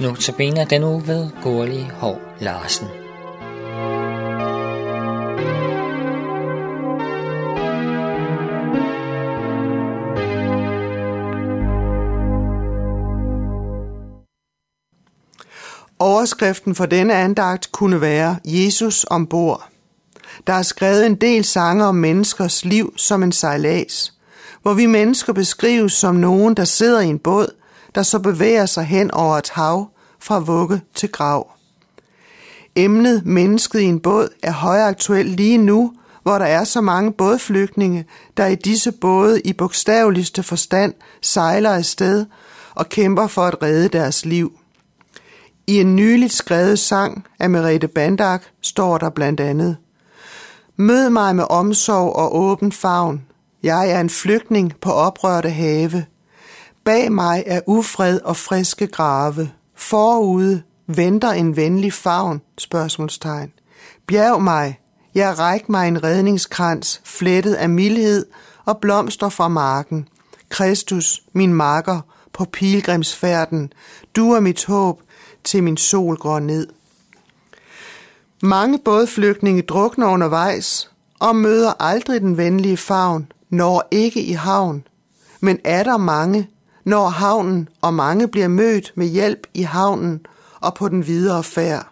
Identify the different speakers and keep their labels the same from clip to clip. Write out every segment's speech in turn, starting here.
Speaker 1: Notabene den uge ved Gurli Hov Larsen.
Speaker 2: Overskriften for denne andagt kunne være Jesus ombord. Der er skrevet en del sange om menneskers liv som en sejlads, hvor vi mennesker beskrives som nogen, der sidder i en båd, der så bevæger sig hen over et hav fra vugge til grav. Emnet mennesket i en båd er højaktuelt lige nu, hvor der er så mange bådflygtninge, der i disse både i bogstaveligste forstand sejler afsted og kæmper for at redde deres liv. I en nyligt skrevet sang af Merete Bandak står der blandt andet Mød mig med omsorg og åben favn. Jeg er en flygtning på oprørte have. Bag mig er ufred og friske grave. Forude venter en venlig favn, spørgsmålstegn. Bjerg mig, jeg ræk mig en redningskrans, flettet af mildhed og blomster fra marken. Kristus, min makker, på pilgrimsfærden, du er mit håb, til min sol går ned. Mange bådflygtninge drukner undervejs og møder aldrig den venlige favn, når ikke i havn. Men er der mange, når havnen, og mange bliver mødt med hjælp i havnen og på den videre færd.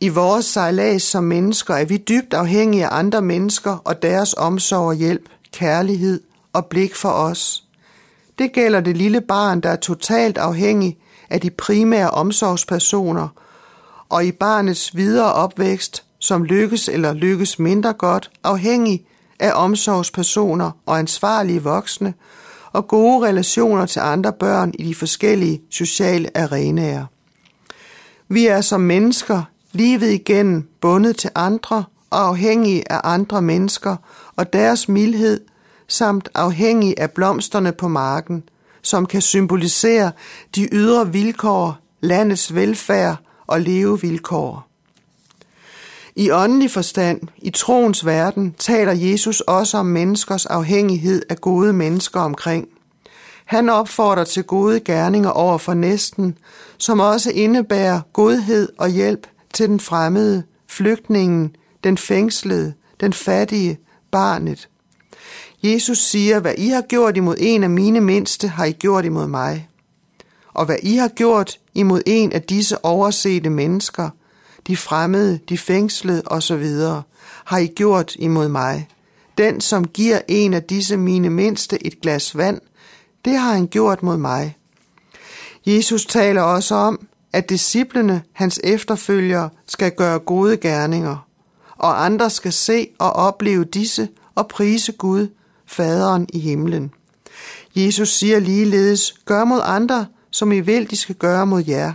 Speaker 2: I vores sejlads som mennesker er vi dybt afhængige af andre mennesker og deres omsorg og hjælp, kærlighed og blik for os. Det gælder det lille barn, der er totalt afhængig af de primære omsorgspersoner, og i barnets videre opvækst, som lykkes eller lykkes mindre godt, afhængig af omsorgspersoner og ansvarlige voksne, og gode relationer til andre børn i de forskellige sociale arenaer. Vi er som mennesker livet igennem bundet til andre og afhængige af andre mennesker og deres mildhed, samt afhængige af blomsterne på marken, som kan symbolisere de ydre vilkår, landets velfærd og levevilkår. I åndelig forstand, i troens verden, taler Jesus også om menneskers afhængighed af gode mennesker omkring. Han opfordrer til gode gerninger over for næsten, som også indebærer godhed og hjælp til den fremmede, flygtningen, den fængslede, den fattige, barnet. Jesus siger, hvad I har gjort imod en af mine mindste, har I gjort imod mig. Og hvad I har gjort imod en af disse oversete mennesker, de fremmede, de fængslede osv., har I gjort imod mig. Den, som giver en af disse mine mindste et glas vand, det har han gjort mod mig. Jesus taler også om, at disciplene, hans efterfølgere, skal gøre gode gerninger, og andre skal se og opleve disse og prise Gud, Faderen i himlen. Jesus siger ligeledes, gør mod andre, som I vil, de skal gøre mod jer.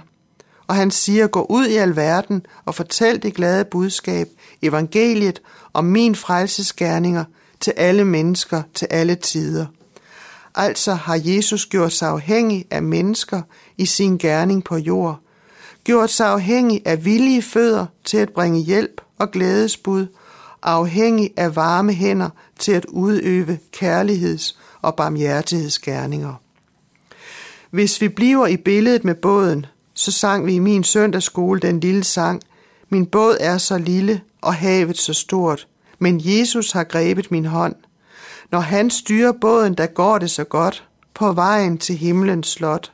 Speaker 2: Og han siger, gå ud i alverden og fortæl det glade budskab, evangeliet om min frelsesgerninger til alle mennesker til alle tider. Altså har Jesus gjort sig afhængig af mennesker i sin gerning på jord, gjort sig afhængig af villige fødder til at bringe hjælp og glædesbud, afhængig af varme hænder til at udøve kærligheds- og barmhjertighedsgerninger. Hvis vi bliver i billedet med båden, så sang vi i min søndagsskole den lille sang, Min båd er så lille og havet så stort, men Jesus har grebet min hånd. Når han styrer båden, der går det så godt, på vejen til himlens slot.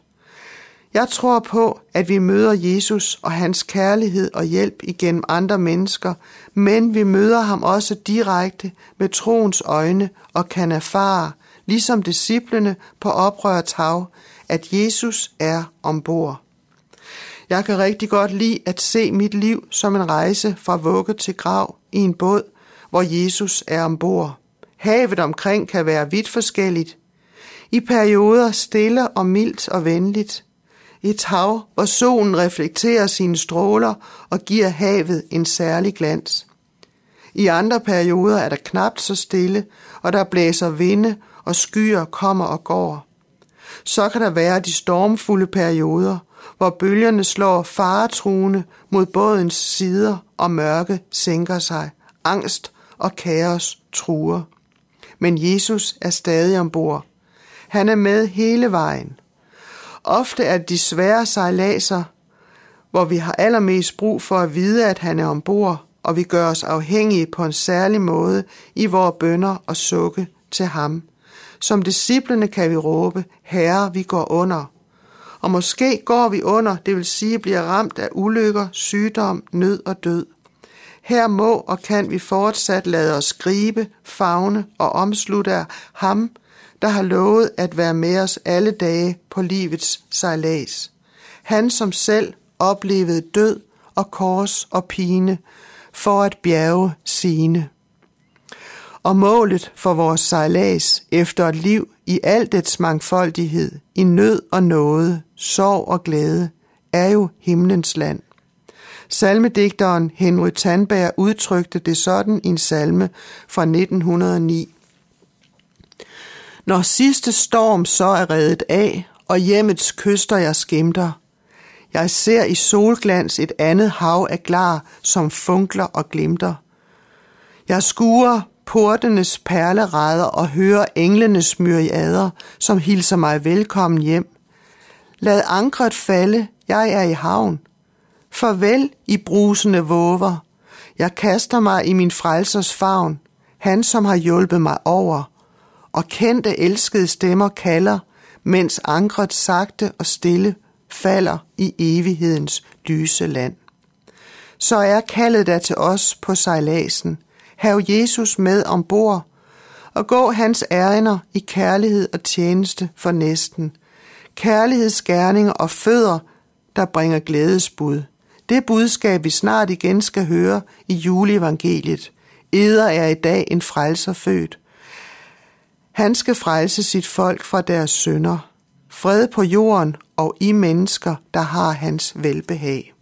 Speaker 2: Jeg tror på, at vi møder Jesus og hans kærlighed og hjælp igennem andre mennesker, men vi møder ham også direkte med troens øjne og kan erfare, ligesom disciplene på oprørt hav, at Jesus er ombord. Jeg kan rigtig godt lide at se mit liv som en rejse fra vugge til grav i en båd, hvor Jesus er ombord. Havet omkring kan være vidt forskelligt. I perioder stille og mildt og venligt. Et hav, hvor solen reflekterer sine stråler og giver havet en særlig glans. I andre perioder er der knapt så stille, og der blæser vinde, og skyer kommer og går. Så kan der være de stormfulde perioder, hvor bølgerne slår faretruende mod bådens sider, og mørke sænker sig. Angst og kaos truer. Men Jesus er stadig ombord. Han er med hele vejen. Ofte er de svære sejladser, hvor vi har allermest brug for at vide, at han er ombord, og vi gør os afhængige på en særlig måde i vores bønder og sukke til ham. Som disciplene kan vi råbe, Herre, vi går under. Og måske går vi under, det vil sige bliver ramt af ulykker, sygdom, nød og død. Her må og kan vi fortsat lade os gribe, fagne og omslutte af ham, der har lovet at være med os alle dage på livets sejlads. Han som selv oplevede død og kors og pine for at bjerge sine. Og målet for vores sejlads efter et liv i al dets mangfoldighed, i nød og nåde, sorg og glæde, er jo himlens land. Salmedigteren Henry Tandberg udtrykte det sådan i en salme fra 1909. Når sidste storm så er reddet af, og hjemmets kyster jeg skimter, jeg ser i solglans et andet hav af klar, som funkler og glimter. Jeg skuer portenes perleræder og hører englenes myriader, som hilser mig velkommen hjem. Lad ankret falde, jeg er i havn. Farvel i brusende våver. Jeg kaster mig i min frelsers favn, han som har hjulpet mig over. Og kendte elskede stemmer kalder, mens ankret sagte og stille falder i evighedens lyse land. Så er kaldet der til os på sejladsen have Jesus med ombord, og gå hans ærender i kærlighed og tjeneste for næsten. Kærlighedsgærninger og fødder, der bringer glædesbud. Det budskab, vi snart igen skal høre i juleevangeliet. Eder er i dag en frelser født. Han skal frelse sit folk fra deres synder. Fred på jorden og i mennesker, der har hans velbehag.